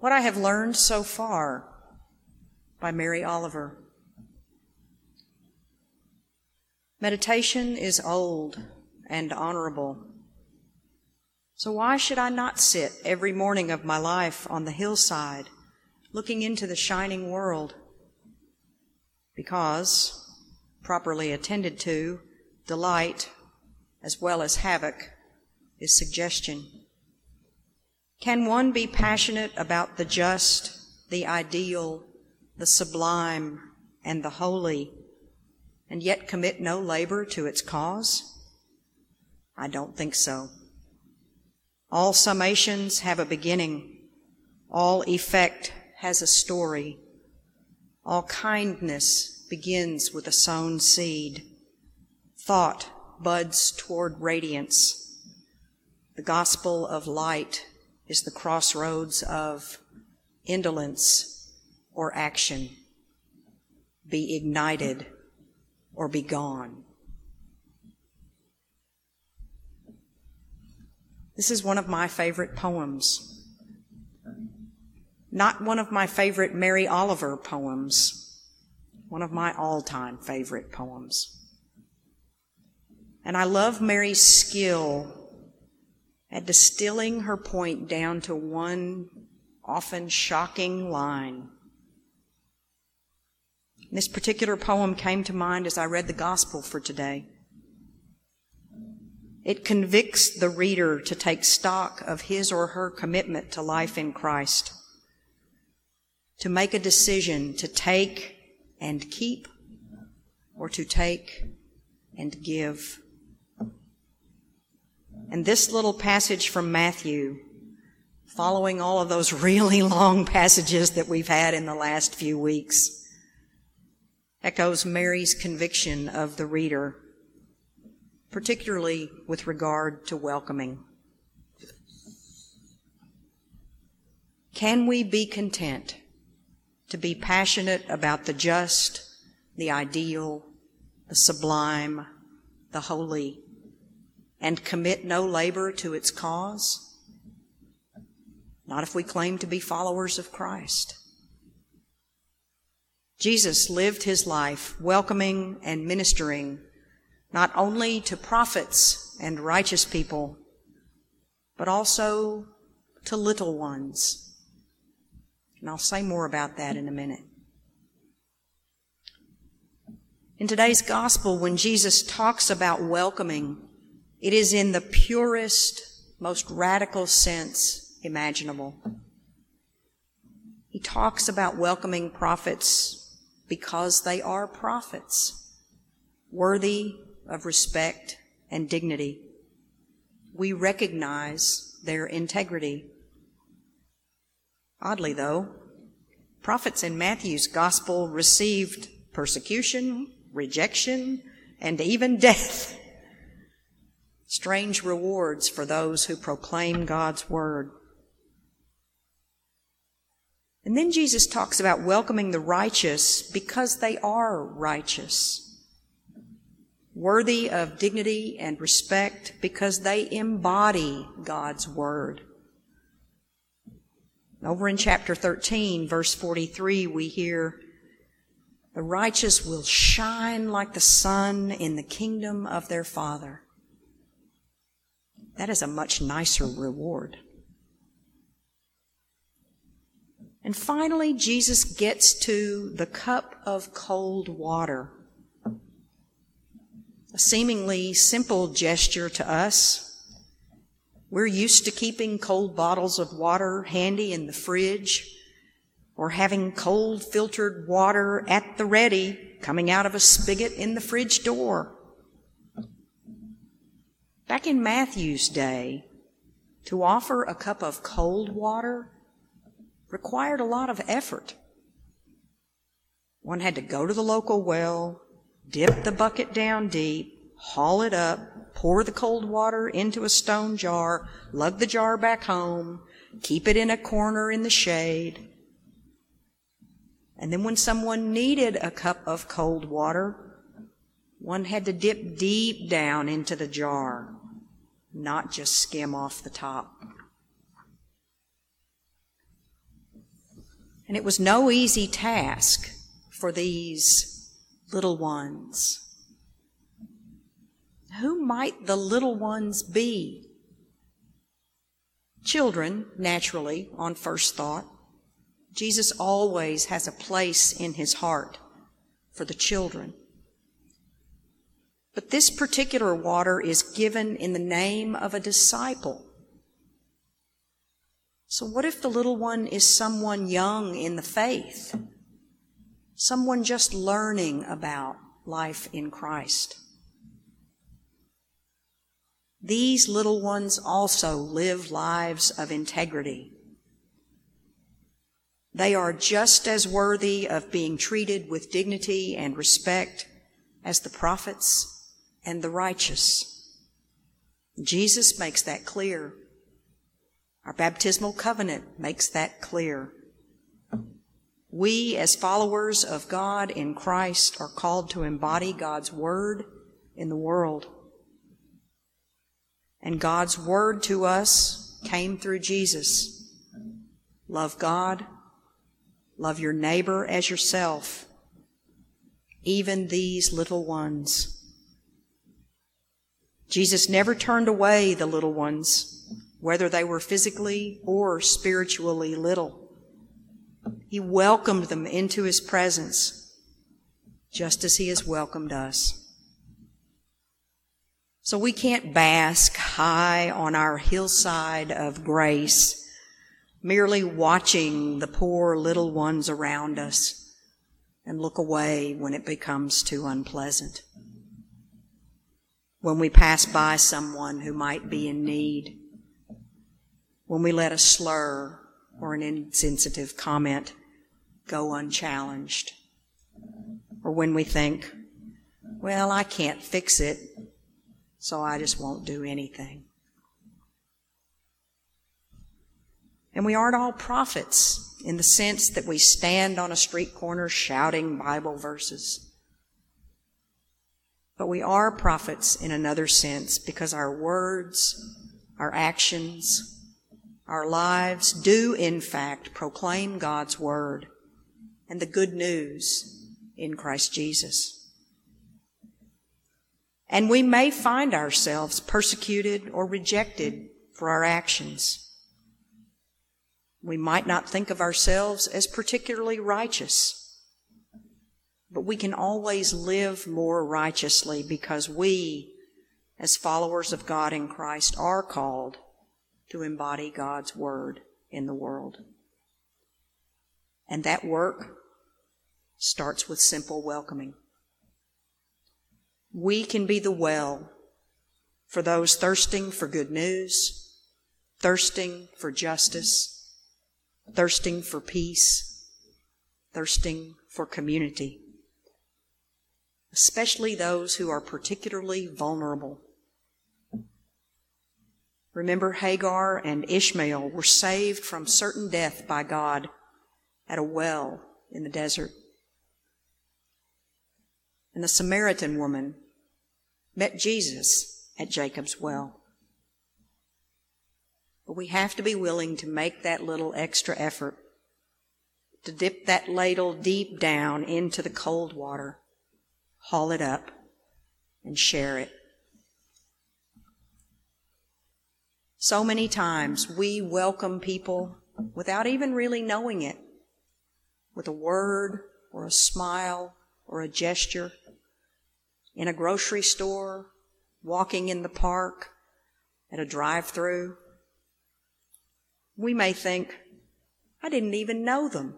What I Have Learned So Far by Mary Oliver. Meditation is old and honorable. So why should I not sit every morning of my life on the hillside looking into the shining world? Because, properly attended to, delight, as well as havoc, is suggestion. Can one be passionate about the just, the ideal, the sublime, and the holy, and yet commit no labor to its cause? I don't think so. All summations have a beginning. All effect has a story. All kindness begins with a sown seed. Thought buds toward radiance. The gospel of light is the crossroads of indolence or action. Be ignited or be gone. This is one of my favorite poems. Not one of my favorite Mary Oliver poems, one of my all time favorite poems. And I love Mary's skill at distilling her point down to one often shocking line. This particular poem came to mind as I read the gospel for today. It convicts the reader to take stock of his or her commitment to life in Christ, to make a decision to take and keep, or to take and give. And this little passage from Matthew, following all of those really long passages that we've had in the last few weeks, echoes Mary's conviction of the reader, particularly with regard to welcoming. Can we be content to be passionate about the just, the ideal, the sublime, the holy, and commit no labor to its cause? Not if we claim to be followers of Christ. Jesus lived his life welcoming and ministering not only to prophets and righteous people, but also to little ones. And I'll say more about that in a minute. In today's gospel, when Jesus talks about welcoming, it is in the purest, most radical sense imaginable. He talks about welcoming prophets because they are prophets, worthy of respect and dignity. We recognize their integrity. Oddly, though, prophets in Matthew's gospel received persecution, rejection, and even death strange rewards for those who proclaim God's word. And then Jesus talks about welcoming the righteous because they are righteous, worthy of dignity and respect because they embody God's word. Over in chapter 13, verse 43, we hear, the righteous will shine like the sun in the kingdom of their Father. That is a much nicer reward. And finally, Jesus gets to the cup of cold water. A seemingly simple gesture to us. We're used to keeping cold bottles of water handy in the fridge or having cold filtered water at the ready coming out of a spigot in the fridge door. Back in Matthew's day, to offer a cup of cold water required a lot of effort. One had to go to the local well, dip the bucket down deep, haul it up, pour the cold water into a stone jar, lug the jar back home, keep it in a corner in the shade. And then when someone needed a cup of cold water, one had to dip deep down into the jar not just skim off the top. And it was no easy task for these little ones. Who might the little ones be? Children, naturally, on first thought. Jesus always has a place in his heart for the children. But this particular water is given in the name of a disciple. So what if the little one is someone young in the faith? Someone just learning about life in Christ? These little ones also live lives of integrity. They are just as worthy of being treated with dignity and respect as the prophets and the righteous. Jesus makes that clear. Our baptismal covenant makes that clear. We, as followers of God in Christ, are called to embody God's Word in the world. And God's word to us came through Jesus. Love God. Love your neighbor as yourself. Even these little ones. Jesus never turned away the little ones, whether they were physically or spiritually little. He welcomed them into his presence, just as he has welcomed us. So we can't bask high on our hillside of grace, merely watching the poor little ones around us and look away when it becomes too unpleasant. When we pass by someone who might be in need, when we let a slur or an insensitive comment go unchallenged, or when we think, well, I can't fix it, so I just won't do anything. And we aren't all prophets in the sense that we stand on a street corner shouting Bible verses. But we are prophets in another sense because our words, our actions, our lives do in fact proclaim God's word and the good news in Christ Jesus. And we may find ourselves persecuted or rejected for our actions. We might not think of ourselves as particularly righteous, but we can always live more righteously because we, as followers of God in Christ, are called to embody God's Word in the world. And that work starts with simple welcoming. We can be the well for those thirsting for good news, thirsting for justice, thirsting for peace, thirsting for community, especially those who are particularly vulnerable. Remember, Hagar and Ishmael were saved from certain death by God at a well in the desert. And the Samaritan woman met Jesus at Jacob's well. But we have to be willing to make that little extra effort to dip that ladle deep down into the cold water, haul it up, and share it. So many times we welcome people without even really knowing it, with a word or a smile or a gesture in a grocery store, walking in the park, at a drive through. We may think, I didn't even know them.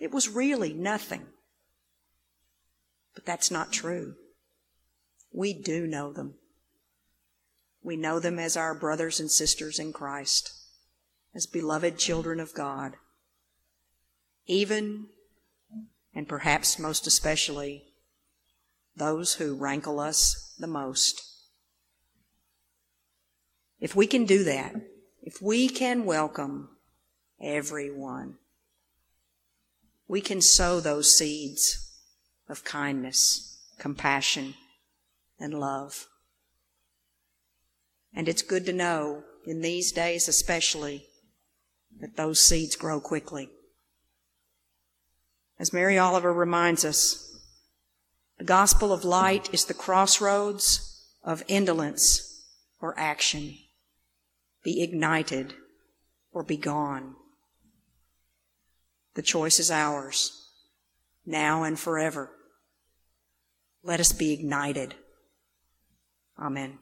It was really nothing. But that's not true. We do know them. We know them as our brothers and sisters in Christ, as beloved children of God. Even, and perhaps most especially, those who rankle us the most. If we can do that, if we can welcome everyone, we can sow those seeds of kindness, compassion, and love. And it's good to know, in these days especially, that those seeds grow quickly. As Mary Oliver reminds us, the gospel of light is the crossroads of indolence or action. Be ignited or be gone. The choice is ours, now and forever. Let us be ignited. Amen.